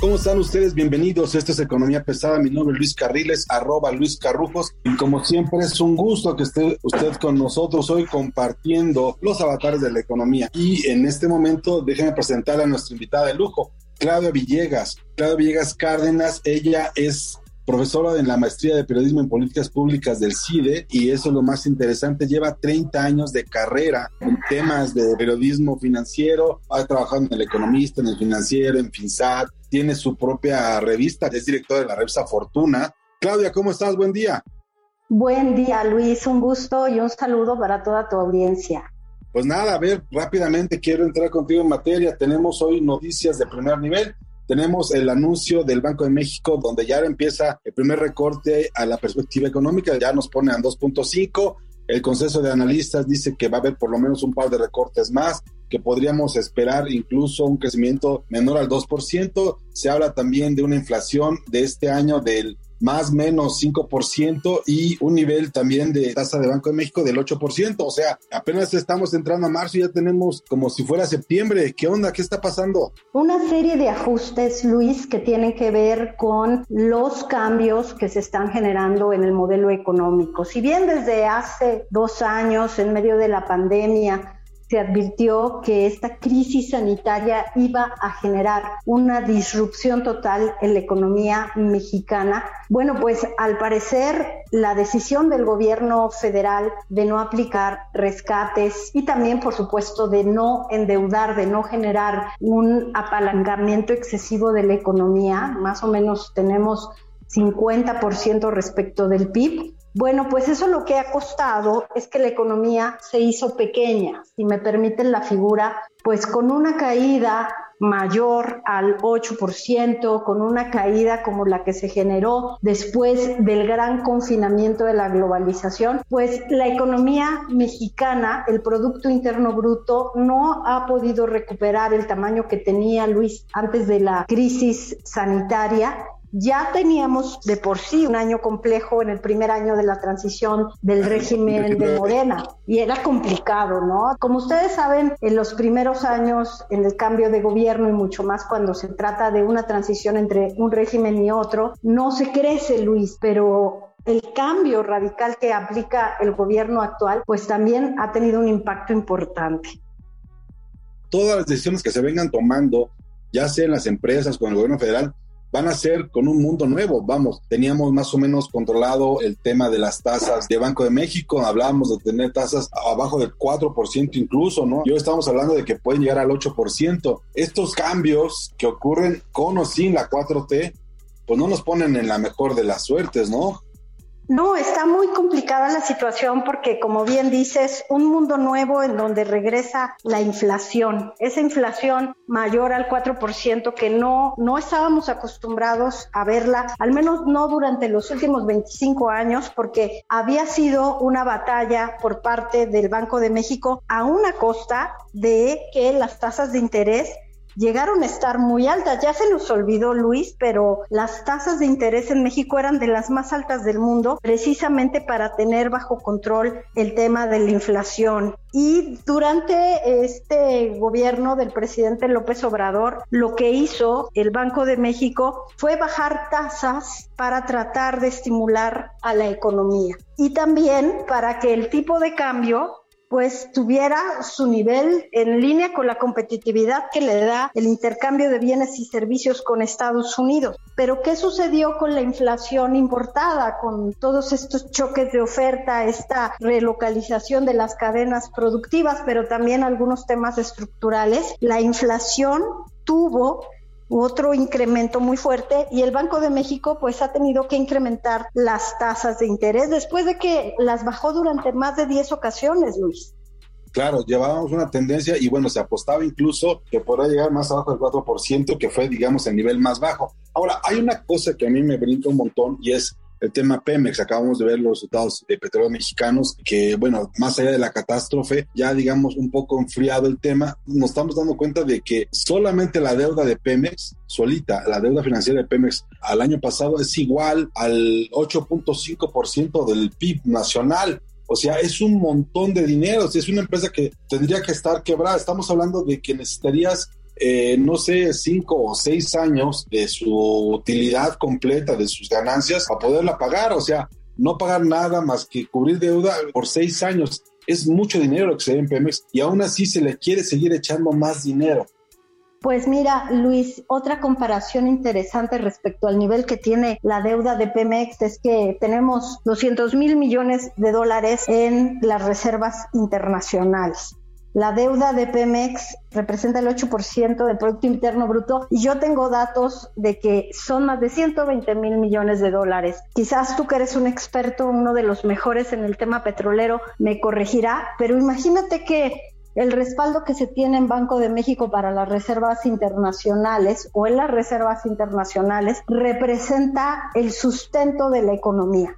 ¿Cómo están ustedes? Bienvenidos. Esto es Economía Pesada. Mi nombre es Luis Carriles, arroba Luis Carrujos. Y como siempre es un gusto que esté usted con nosotros hoy compartiendo los avatares de la economía. Y en este momento déjenme presentar a nuestra invitada de lujo, Claudia Villegas. Claudia Villegas Cárdenas, ella es profesora en la maestría de periodismo en políticas públicas del CIDE y eso es lo más interesante, lleva 30 años de carrera en temas de periodismo financiero, ha trabajado en el economista, en el financiero, en FinSat, tiene su propia revista, es directora de la revista Fortuna. Claudia, ¿cómo estás? Buen día. Buen día, Luis. Un gusto y un saludo para toda tu audiencia. Pues nada, a ver, rápidamente quiero entrar contigo en materia. Tenemos hoy noticias de primer nivel. Tenemos el anuncio del Banco de México donde ya empieza el primer recorte a la perspectiva económica, ya nos pone a 2.5. El Consejo de Analistas dice que va a haber por lo menos un par de recortes más, que podríamos esperar incluso un crecimiento menor al 2%. Se habla también de una inflación de este año del más menos 5% y un nivel también de tasa de Banco de México del 8%. O sea, apenas estamos entrando a marzo y ya tenemos como si fuera septiembre. ¿Qué onda? ¿Qué está pasando? Una serie de ajustes, Luis, que tienen que ver con los cambios que se están generando en el modelo económico. Si bien desde hace dos años, en medio de la pandemia, se advirtió que esta crisis sanitaria iba a generar una disrupción total en la economía mexicana. Bueno, pues al parecer la decisión del gobierno federal de no aplicar rescates y también, por supuesto, de no endeudar, de no generar un apalancamiento excesivo de la economía, más o menos tenemos 50% respecto del PIB, bueno, pues eso lo que ha costado es que la economía se hizo pequeña, si me permiten la figura, pues con una caída mayor al 8%, con una caída como la que se generó después del gran confinamiento de la globalización, pues la economía mexicana, el Producto Interno Bruto, no ha podido recuperar el tamaño que tenía Luis antes de la crisis sanitaria ya teníamos de por sí un año complejo en el primer año de la transición del régimen de Morena y era complicado, ¿no? Como ustedes saben, en los primeros años en el cambio de gobierno y mucho más cuando se trata de una transición entre un régimen y otro, no se crece, Luis, pero el cambio radical que aplica el gobierno actual, pues también ha tenido un impacto importante. Todas las decisiones que se vengan tomando, ya sea en las empresas con el gobierno federal, van a ser con un mundo nuevo. Vamos, teníamos más o menos controlado el tema de las tasas de Banco de México, hablábamos de tener tasas abajo del 4% incluso, ¿no? Y hoy estamos hablando de que pueden llegar al 8%. Estos cambios que ocurren con o sin la 4T, pues no nos ponen en la mejor de las suertes, ¿no? No, está muy complicada la situación porque, como bien dices, un mundo nuevo en donde regresa la inflación, esa inflación mayor al 4% que no, no estábamos acostumbrados a verla, al menos no durante los últimos 25 años, porque había sido una batalla por parte del Banco de México a una costa de que las tasas de interés llegaron a estar muy altas. Ya se nos olvidó, Luis, pero las tasas de interés en México eran de las más altas del mundo, precisamente para tener bajo control el tema de la inflación. Y durante este gobierno del presidente López Obrador, lo que hizo el Banco de México fue bajar tasas para tratar de estimular a la economía y también para que el tipo de cambio pues tuviera su nivel en línea con la competitividad que le da el intercambio de bienes y servicios con Estados Unidos. Pero ¿qué sucedió con la inflación importada, con todos estos choques de oferta, esta relocalización de las cadenas productivas, pero también algunos temas estructurales? La inflación tuvo otro incremento muy fuerte y el Banco de México pues ha tenido que incrementar las tasas de interés después de que las bajó durante más de 10 ocasiones, Luis. Claro, llevábamos una tendencia y bueno, se apostaba incluso que podrá llegar más abajo del 4%, que fue, digamos, el nivel más bajo. Ahora, hay una cosa que a mí me brinca un montón y es el tema Pemex. Acabamos de ver los resultados de petróleo mexicanos, que bueno, más allá de la catástrofe, ya digamos un poco enfriado el tema, nos estamos dando cuenta de que solamente la deuda de Pemex, solita, la deuda financiera de Pemex al año pasado es igual al 8.5% del PIB nacional. O sea, es un montón de dinero. es una empresa que tendría que estar quebrada. Estamos hablando de que necesitarías eh, no sé, cinco o seis años de su utilidad completa, de sus ganancias, para poderla pagar. O sea, no pagar nada más que cubrir deuda por seis años. Es mucho dinero lo que se ve en Pemex y aún así se le quiere seguir echando más dinero. Pues mira, Luis, otra comparación interesante respecto al nivel que tiene la deuda de Pemex es que tenemos 200 mil millones de dólares en las reservas internacionales. La deuda de Pemex representa el 8% del Producto Interno Bruto y yo tengo datos de que son más de 120 mil millones de dólares. Quizás tú que eres un experto, uno de los mejores en el tema petrolero, me corregirá, pero imagínate que el respaldo que se tiene en Banco de México para las reservas internacionales o en las reservas internacionales representa el sustento de la economía.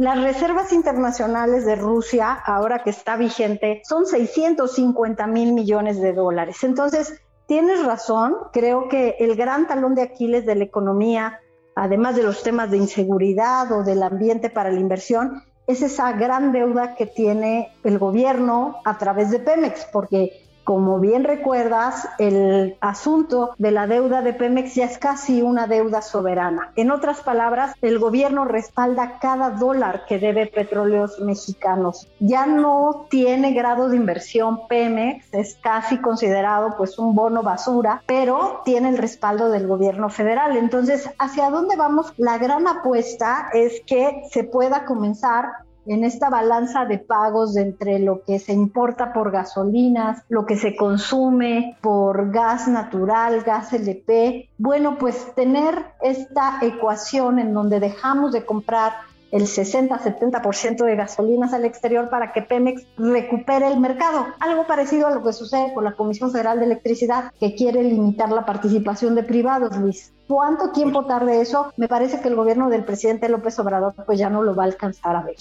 Las reservas internacionales de Rusia, ahora que está vigente, son 650 mil millones de dólares. Entonces, tienes razón, creo que el gran talón de Aquiles de la economía, además de los temas de inseguridad o del ambiente para la inversión, es esa gran deuda que tiene el gobierno a través de Pemex, porque como bien recuerdas, el asunto de la deuda de Pemex ya es casi una deuda soberana. En otras palabras, el gobierno respalda cada dólar que debe petróleos mexicanos. Ya no tiene grado de inversión Pemex, es casi considerado pues un bono basura, pero tiene el respaldo del gobierno federal. Entonces, ¿hacia dónde vamos? La gran apuesta es que se pueda comenzar en esta balanza de pagos entre lo que se importa por gasolinas, lo que se consume por gas natural, gas LP, bueno, pues tener esta ecuación en donde dejamos de comprar el 60-70% de gasolinas al exterior para que Pemex recupere el mercado. Algo parecido a lo que sucede con la Comisión Federal de Electricidad, que quiere limitar la participación de privados, Luis. ¿Cuánto tiempo tarde eso? Me parece que el gobierno del presidente López Obrador pues ya no lo va a alcanzar a ver.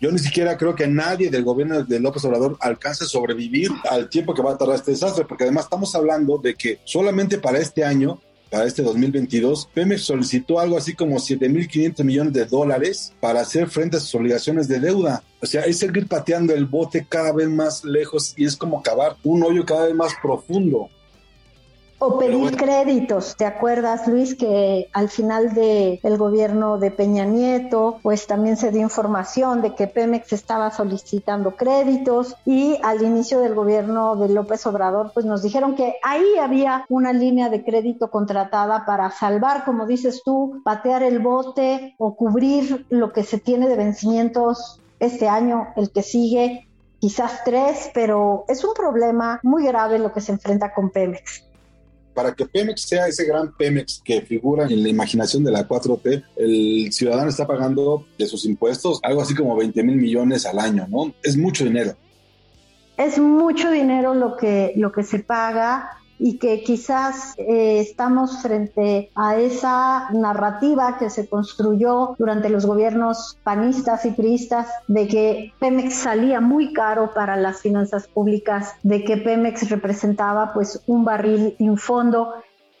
Yo ni siquiera creo que nadie del gobierno de López Obrador alcance a sobrevivir al tiempo que va a tardar este desastre, porque además estamos hablando de que solamente para este año, para este 2022, Pemex solicitó algo así como 7.500 millones de dólares para hacer frente a sus obligaciones de deuda. O sea, es seguir pateando el bote cada vez más lejos y es como cavar un hoyo cada vez más profundo. O pedir créditos. ¿Te acuerdas, Luis, que al final del el gobierno de Peña Nieto, pues también se dio información de que Pemex estaba solicitando créditos y al inicio del gobierno de López Obrador, pues nos dijeron que ahí había una línea de crédito contratada para salvar, como dices tú, patear el bote o cubrir lo que se tiene de vencimientos este año, el que sigue, quizás tres, pero es un problema muy grave lo que se enfrenta con Pemex para que Pemex sea ese gran Pemex que figura en la imaginación de la 4T, el ciudadano está pagando de sus impuestos algo así como 20 mil millones al año, ¿no? Es mucho dinero. Es mucho dinero lo que, lo que se paga y que quizás eh, estamos frente a esa narrativa que se construyó durante los gobiernos panistas y priistas de que Pemex salía muy caro para las finanzas públicas, de que Pemex representaba pues un barril sin fondo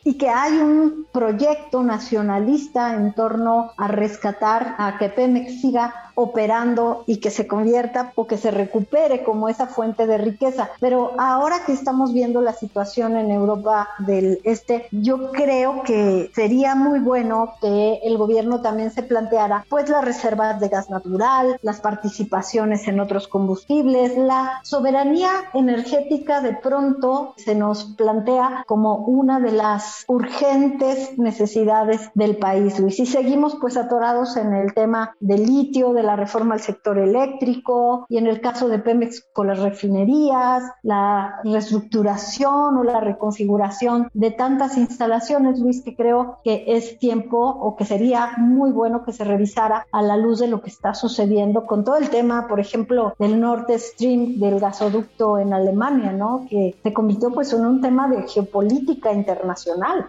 y que hay un proyecto nacionalista en torno a rescatar a que Pemex siga operando y que se convierta o que se recupere como esa fuente de riqueza. Pero ahora que estamos viendo la situación en Europa del Este, yo creo que sería muy bueno que el gobierno también se planteara pues las reservas de gas natural, las participaciones en otros combustibles, la soberanía energética de pronto se nos plantea como una de las urgentes necesidades del país, Luis. Y seguimos pues atorados en el tema del litio, de la reforma al sector eléctrico y en el caso de Pemex con las refinerías, la reestructuración o la reconfiguración de tantas instalaciones, Luis, que creo que es tiempo o que sería muy bueno que se revisara a la luz de lo que está sucediendo con todo el tema, por ejemplo, del Nord Stream, del gasoducto en Alemania, ¿no? Que se convirtió pues en un tema de geopolítica internacional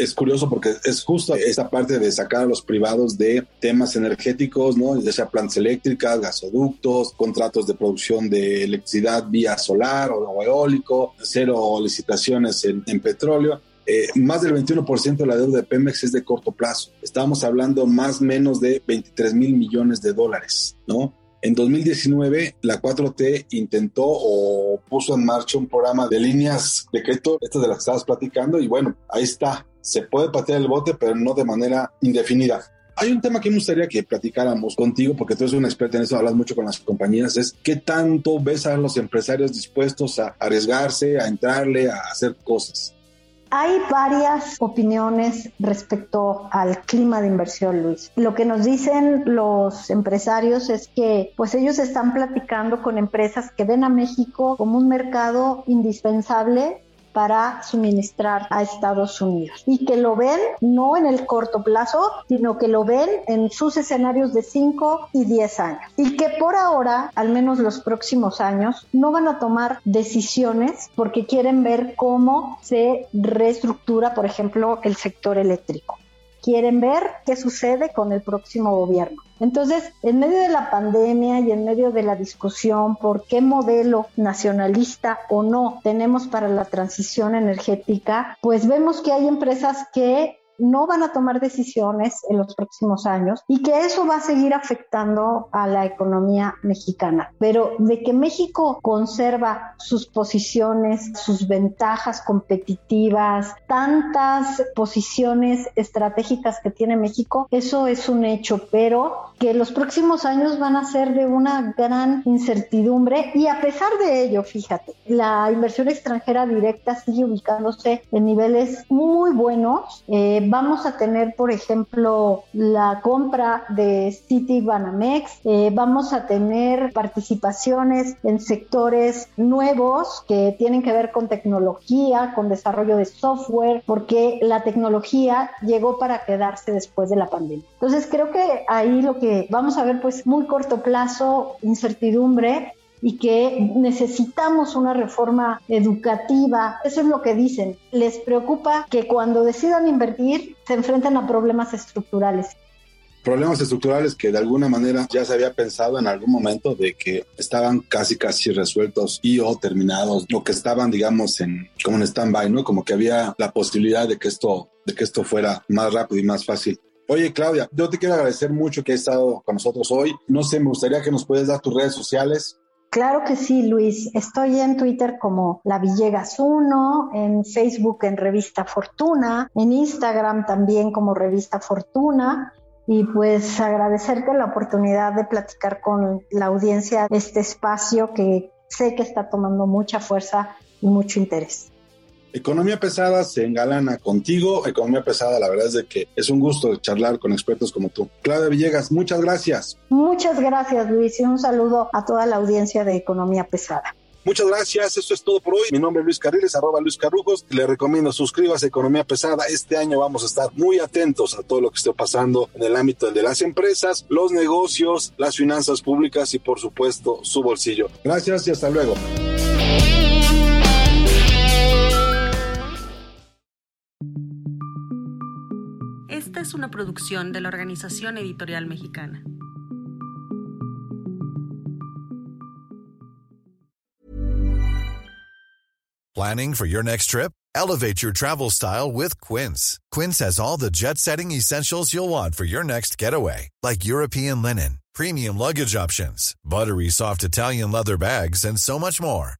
es curioso porque es justo esta parte de sacar a los privados de temas energéticos, ¿no? Ya sea plantas eléctricas, gasoductos, contratos de producción de electricidad vía solar o eólico, cero licitaciones en, petróleo. Eh, más del 21% de la deuda de Pemex es de corto plazo. Estábamos hablando más o menos de 23 mil millones de dólares, ¿no? En 2019, la 4T intentó o puso en marcha un programa de líneas de crédito, estas de las que estabas platicando, y bueno, ahí está. Se puede patear el bote, pero no de manera indefinida. Hay un tema que me gustaría que platicáramos contigo, porque tú eres un experto en eso, hablas mucho con las compañías, es qué tanto ves a los empresarios dispuestos a arriesgarse, a entrarle, a hacer cosas. Hay varias opiniones respecto al clima de inversión, Luis. Lo que nos dicen los empresarios es que pues ellos están platicando con empresas que ven a México como un mercado indispensable para suministrar a Estados Unidos. Y que lo ven no en el corto plazo, sino que lo ven en sus escenarios de 5 y 10 años. Y que por ahora, al menos los próximos años, no van a tomar decisiones porque quieren ver cómo se reestructura, por ejemplo, el sector eléctrico quieren ver qué sucede con el próximo gobierno. Entonces, en medio de la pandemia y en medio de la discusión por qué modelo nacionalista o no tenemos para la transición energética, pues vemos que hay empresas que no van a tomar decisiones en los próximos años y que eso va a seguir afectando a la economía mexicana. Pero de que México conserva sus posiciones, sus ventajas competitivas, tantas posiciones estratégicas que tiene México, eso es un hecho, pero que los próximos años van a ser de una gran incertidumbre y a pesar de ello, fíjate, la inversión extranjera directa sigue ubicándose en niveles muy buenos. Eh, vamos a tener, por ejemplo, la compra de City Banamex, eh, vamos a tener participaciones en sectores nuevos que tienen que ver con tecnología, con desarrollo de software, porque la tecnología llegó para quedarse después de la pandemia. Entonces creo que ahí lo que vamos a ver, pues muy corto plazo, incertidumbre, y que necesitamos una reforma educativa. Eso es lo que dicen. Les preocupa que cuando decidan invertir se enfrenten a problemas estructurales problemas estructurales que de alguna manera ya se había pensado en algún momento de que estaban casi casi resueltos y o terminados o que estaban digamos en como en stand-by, ¿no? Como que había la posibilidad de que esto de que esto fuera más rápido y más fácil. Oye, Claudia, yo te quiero agradecer mucho que hayas estado con nosotros hoy. No sé, me gustaría que nos puedas dar tus redes sociales Claro que sí, Luis. Estoy en Twitter como La Villegas 1, en Facebook en Revista Fortuna, en Instagram también como Revista Fortuna. Y pues agradecerte la oportunidad de platicar con la audiencia este espacio que sé que está tomando mucha fuerza y mucho interés. Economía pesada se engalana contigo. Economía pesada, la verdad es de que es un gusto charlar con expertos como tú. Claudia Villegas, muchas gracias. Muchas gracias, Luis, y un saludo a toda la audiencia de Economía Pesada. Muchas gracias, eso es todo por hoy. Mi nombre es Luis Carriles, arroba Luis Carrujos. Le recomiendo suscríbase a Economía Pesada. Este año vamos a estar muy atentos a todo lo que esté pasando en el ámbito de las empresas, los negocios, las finanzas públicas y por supuesto su bolsillo. Gracias y hasta luego. Es una producción de la Organización Editorial Mexicana. Planning for your next trip? Elevate your travel style with Quince. Quince has all the jet-setting essentials you'll want for your next getaway, like European linen, premium luggage options, buttery soft Italian leather bags, and so much more.